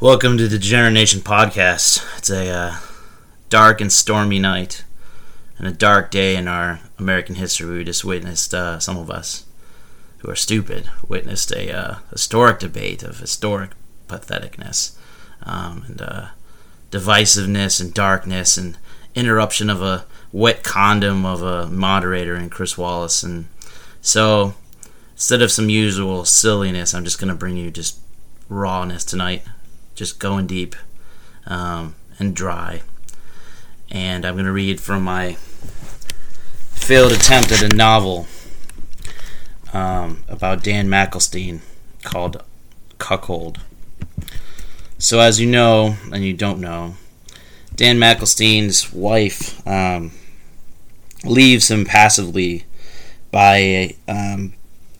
Welcome to Degenerate Nation Podcast. It's a uh, dark and stormy night and a dark day in our American history. We just witnessed, uh, some of us who are stupid, witnessed a uh, historic debate of historic patheticness um, and uh, divisiveness and darkness and interruption of a wet condom of a moderator in Chris Wallace. And so instead of some usual silliness, I'm just going to bring you just rawness tonight just going deep um, and dry. And I'm going to read from my failed attempt at a novel um, about Dan McElstein called Cuckold. So, as you know, and you don't know, Dan McElstein's wife um, leaves him passively by um,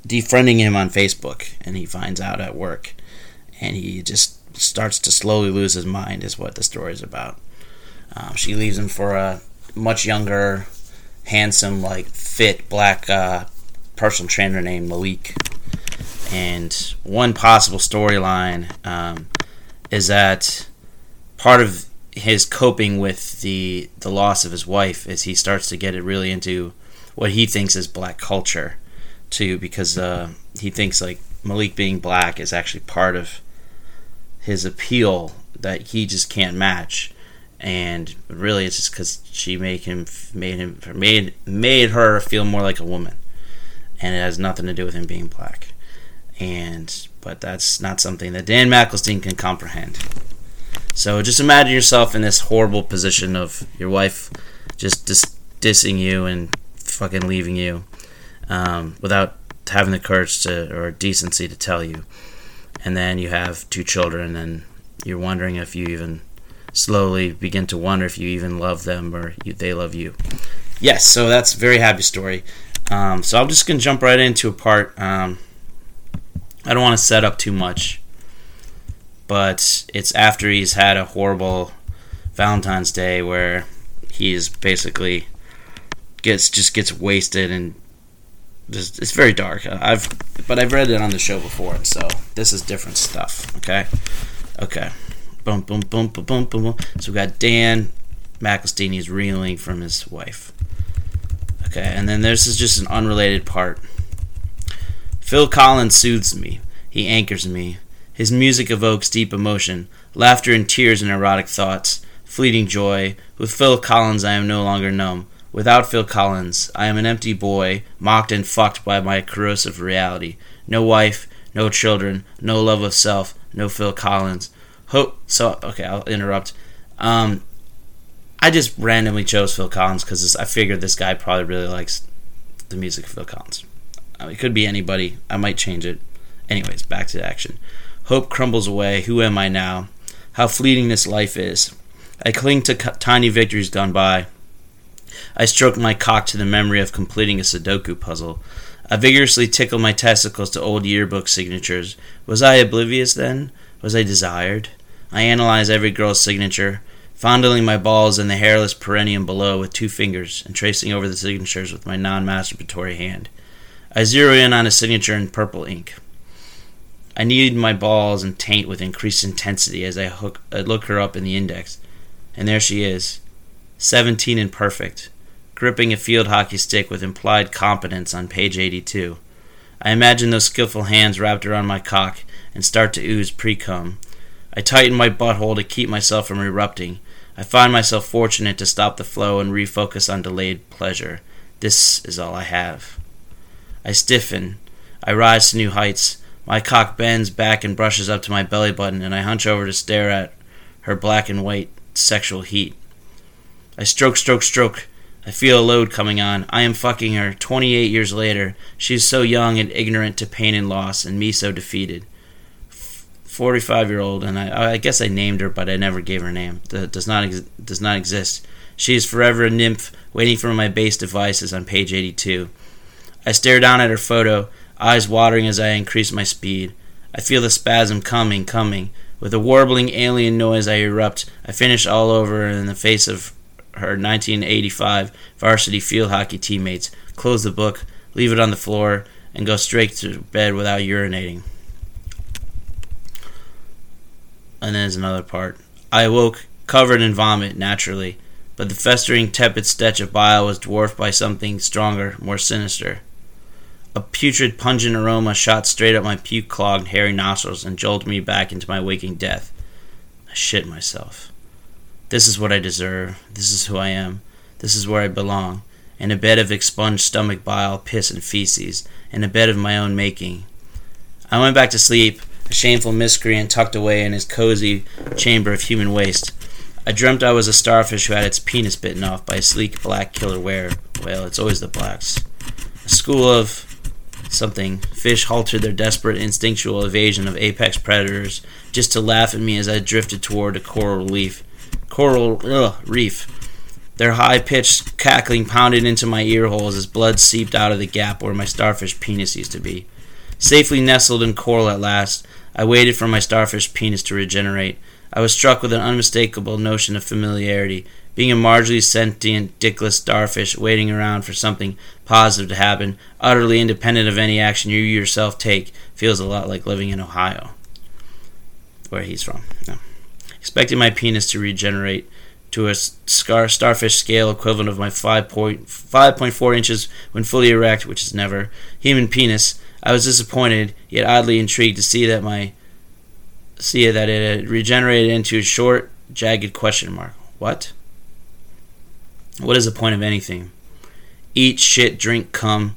defriending him on Facebook, and he finds out at work, and he just starts to slowly lose his mind, is what the story is about. Um, she leaves him for a much younger, handsome, like fit black uh, personal trainer named Malik. And one possible storyline um, is that part of his coping with the the loss of his wife is he starts to get it really into what he thinks is black culture too because uh, he thinks like Malik being black is actually part of his appeal that he just can't match. And really it's just because she made him made him made made her feel more like a woman. And it has nothing to do with him being black. And but that's not something that Dan McElstein can comprehend. So just imagine yourself in this horrible position of your wife just dis- dissing you and fucking leaving you um, without having the courage to or decency to tell you and then you have two children, and you're wondering if you even slowly begin to wonder if you even love them or you, they love you. Yes, so that's a very happy story. Um, so I'm just gonna jump right into a part. Um, I don't want to set up too much, but it's after he's had a horrible Valentine's Day where he's basically gets just gets wasted and just, it's very dark. I've but I've read it on the show before, and so this is different stuff. Okay, okay. Boom, boom, boom, boom, boom, boom. So we got Dan McElstein. He's reeling from his wife. Okay, and then this is just an unrelated part. Phil Collins soothes me. He anchors me. His music evokes deep emotion, laughter and tears and erotic thoughts, fleeting joy. With Phil Collins, I am no longer numb. Without Phil Collins, I am an empty boy, mocked and fucked by my corrosive reality. No wife, no children, no love of self, no Phil Collins. Hope. So okay, I'll interrupt. Um, I just randomly chose Phil Collins because I figured this guy probably really likes the music of Phil Collins. I mean, it could be anybody. I might change it. Anyways, back to action. Hope crumbles away. Who am I now? How fleeting this life is. I cling to tiny victories gone by. I stroke my cock to the memory of completing a Sudoku puzzle. I vigorously tickle my testicles to old yearbook signatures. Was I oblivious then? Was I desired? I analyze every girl's signature, fondling my balls in the hairless perineum below with two fingers and tracing over the signatures with my non masturbatory hand. I zero in on a signature in purple ink. I knead my balls and taint with increased intensity as I, hook, I look her up in the index. And there she is, 17 and perfect, gripping a field hockey stick with implied competence on page 82. I imagine those skillful hands wrapped around my cock and start to ooze precum. I tighten my butthole to keep myself from erupting. I find myself fortunate to stop the flow and refocus on delayed pleasure. This is all I have. I stiffen. I rise to new heights. My cock bends back and brushes up to my belly button, and I hunch over to stare at her black and white sexual heat. I stroke, stroke, stroke. I feel a load coming on. I am fucking her. 28 years later. She is so young and ignorant to pain and loss, and me so defeated. 45 year old, and I, I, guess I named her, but I never gave her a name. Does not ex- does not exist. She is forever a nymph, waiting for my base devices on page 82. I stare down at her photo, eyes watering as I increase my speed. I feel the spasm coming, coming. With a warbling alien noise, I erupt. I finish all over in the face of her 1985 varsity field hockey teammates, close the book, leave it on the floor, and go straight to bed without urinating. and there's another part. I awoke covered in vomit, naturally, but the festering, tepid stench of bile was dwarfed by something stronger, more sinister. A putrid, pungent aroma shot straight up my puke clogged, hairy nostrils and jolted me back into my waking death. I shit myself. This is what I deserve. This is who I am. This is where I belong. In a bed of expunged stomach bile, piss, and feces. In a bed of my own making. I went back to sleep, a shameful miscreant tucked away in his cozy chamber of human waste. I dreamt I was a starfish who had its penis bitten off by a sleek black killer whale. Well, it's always the blacks. A school of something. Fish halted their desperate instinctual evasion of apex predators just to laugh at me as I drifted toward a coral reef. Coral ugh, reef. Their high pitched cackling pounded into my ear holes as blood seeped out of the gap where my starfish penis used to be. Safely nestled in coral at last, I waited for my starfish penis to regenerate. I was struck with an unmistakable notion of familiarity. Being a marginally sentient, dickless starfish waiting around for something positive to happen, utterly independent of any action you yourself take, feels a lot like living in Ohio, where he's from. Expecting my penis to regenerate to a scar- starfish scale equivalent of my 5.4 inches when fully erect, which is never, human penis, I was disappointed, yet oddly intrigued to see that my see that it had regenerated into a short, jagged question mark. What? What is the point of anything? Eat, shit, drink, cum.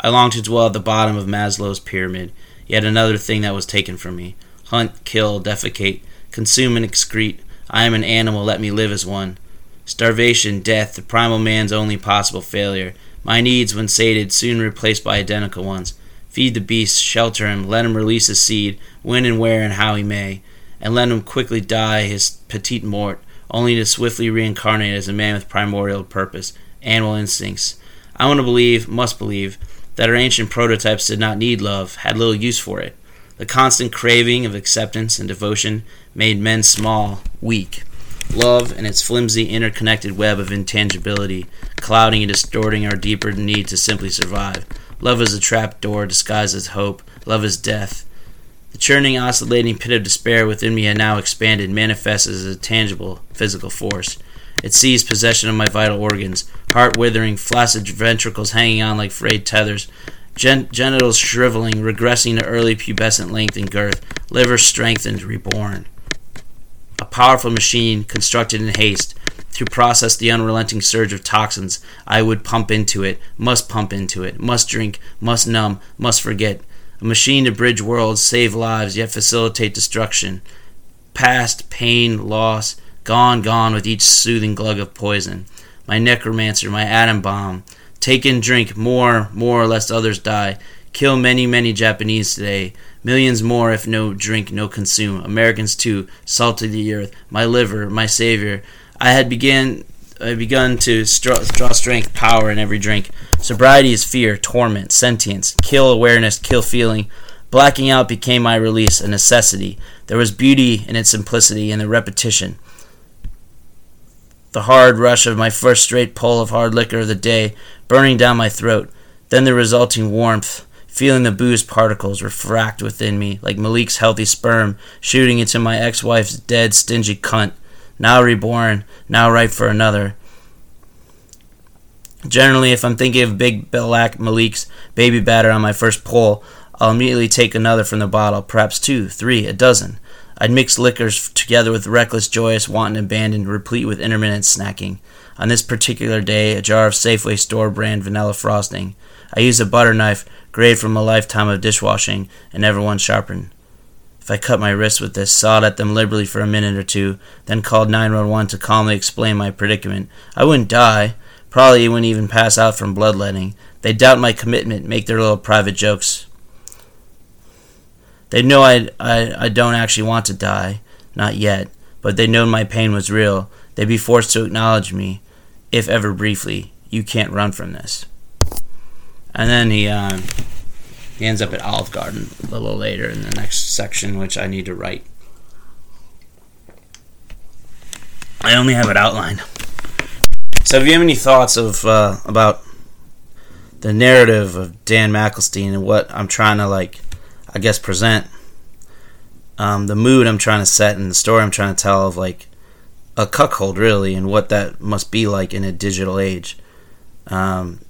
I longed to dwell at the bottom of Maslow's pyramid, yet another thing that was taken from me. Hunt, kill, defecate, consume and excrete. I am an animal, let me live as one. Starvation, death, the primal man's only possible failure. My needs, when sated, soon replaced by identical ones. Feed the beast, shelter him, let him release his seed, when and where and how he may, and let him quickly die his petite mort, only to swiftly reincarnate as a man with primordial purpose, animal instincts. I want to believe, must believe, that our ancient prototypes did not need love, had little use for it. The constant craving of acceptance and devotion made men small, weak. Love and its flimsy interconnected web of intangibility, clouding and distorting our deeper need to simply survive. Love is a trap door disguised as hope. Love is death. The churning, oscillating pit of despair within me had now expanded, manifests as a tangible physical force. It seized possession of my vital organs, heart withering, flaccid ventricles hanging on like frayed tethers, gen- genitals shriveling, regressing to early pubescent length and girth, liver strengthened, reborn. A powerful machine constructed in haste to process the unrelenting surge of toxins I would pump into it, must pump into it, must drink, must numb, must forget. A machine to bridge worlds, save lives, yet facilitate destruction. Past, pain, loss, gone, gone with each soothing glug of poison. My necromancer, my atom bomb. Take and drink more, more, or less others die. Kill many, many Japanese today. Millions more if no drink, no consume. Americans too, salt of the earth. My liver, my savior. I had began I begun to draw, draw strength, power in every drink. Sobriety is fear, torment, sentience. Kill awareness, kill feeling. Blacking out became my release, a necessity. There was beauty in its simplicity and the repetition. The hard rush of my first straight pull of hard liquor of the day, burning down my throat. Then the resulting warmth, feeling the booze particles refract within me like Malik's healthy sperm shooting into my ex wife's dead, stingy cunt now reborn, now ripe for another. Generally, if I'm thinking of Big Black Malik's baby batter on my first pull, I'll immediately take another from the bottle, perhaps two, three, a dozen. I'd mix liquors together with reckless, joyous, wanton abandon, replete with intermittent snacking. On this particular day, a jar of Safeway store brand vanilla frosting. I used a butter knife, graved from a lifetime of dishwashing, and never once sharpened. If I cut my wrists with this, sawed at them liberally for a minute or two, then called 911 to calmly explain my predicament, I wouldn't die. Probably wouldn't even pass out from bloodletting. They doubt my commitment, make their little private jokes. They know I, I, I don't actually want to die. Not yet. But they know my pain was real. They'd be forced to acknowledge me, if ever briefly. You can't run from this. And then he, uh, he ends up at Olive Garden a little later in the next section, which I need to write. I only have it outlined. So, if you have any thoughts of uh, about the narrative of Dan McElstein and what I'm trying to like, I guess, present, um, the mood I'm trying to set and the story I'm trying to tell of like a cuckold really and what that must be like in a digital age. Um,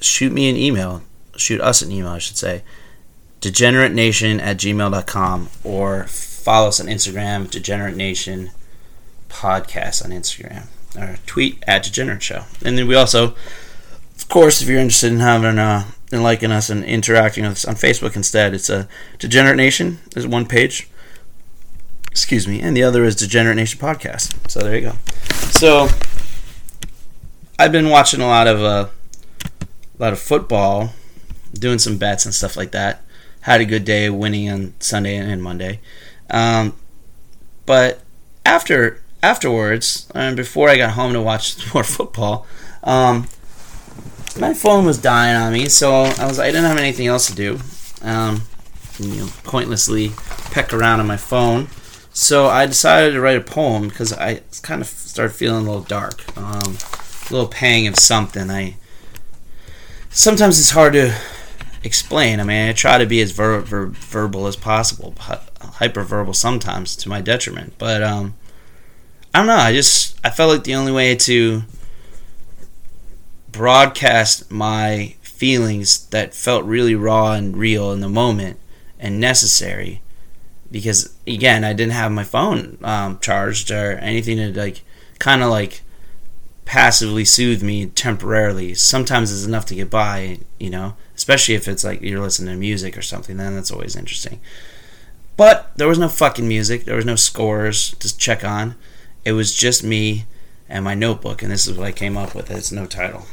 shoot me an email. Shoot us an email, I should say. DegenerateNation at gmail.com or follow us on Instagram, Degenerate Nation Podcast on Instagram. Or tweet at Degenerate Show. And then we also, of course, if you're interested in having uh, and liking us and interacting with us on Facebook instead, it's a Degenerate Nation. There's one page. Excuse me, and the other is Degenerate Nation Podcast. So there you go. So I've been watching a lot of uh, a lot of football, doing some bets and stuff like that. Had a good day winning on Sunday and Monday. Um, but after afterwards, and before I got home to watch more football, um, my phone was dying on me, so I was I didn't have anything else to do. Um, you know, pointlessly peck around on my phone. So I decided to write a poem because I kind of started feeling a little dark, um, a little pang of something. I sometimes it's hard to explain. I mean, I try to be as ver- ver- verbal as possible, hyperverbal sometimes to my detriment. But um, I don't know. I just I felt like the only way to broadcast my feelings that felt really raw and real in the moment and necessary because again, I didn't have my phone um, charged or anything to like kind of like passively soothe me temporarily. Sometimes it's enough to get by, you know, especially if it's like you're listening to music or something, then that's always interesting. But there was no fucking music, there was no scores to check on. It was just me and my notebook, and this is what I came up with. It's no title.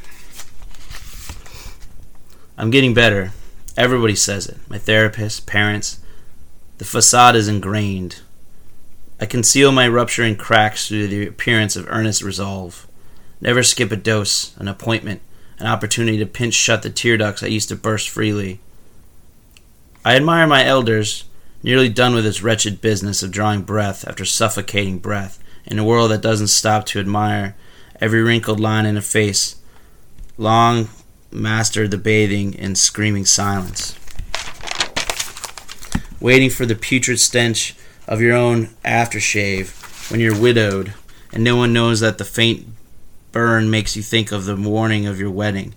I'm getting better. Everybody says it. My therapist, parents, the facade is ingrained. I conceal my rupturing cracks through the appearance of earnest resolve. Never skip a dose, an appointment, an opportunity to pinch shut the tear ducts I used to burst freely. I admire my elders, nearly done with this wretched business of drawing breath after suffocating breath, in a world that doesn't stop to admire every wrinkled line in a face, long mastered the bathing in screaming silence waiting for the putrid stench of your own aftershave when you're widowed, and no one knows that the faint burn makes you think of the morning of your wedding.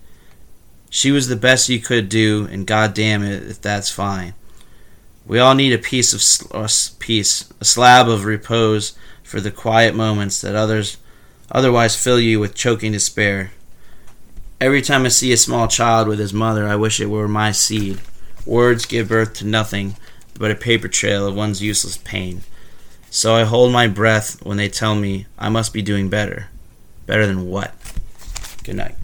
She was the best you could do, and God damn it if that's fine. We all need a piece of peace, a slab of repose for the quiet moments that others otherwise fill you with choking despair. Every time I see a small child with his mother, I wish it were my seed. Words give birth to nothing, but a paper trail of one's useless pain. So I hold my breath when they tell me I must be doing better. Better than what? Good night.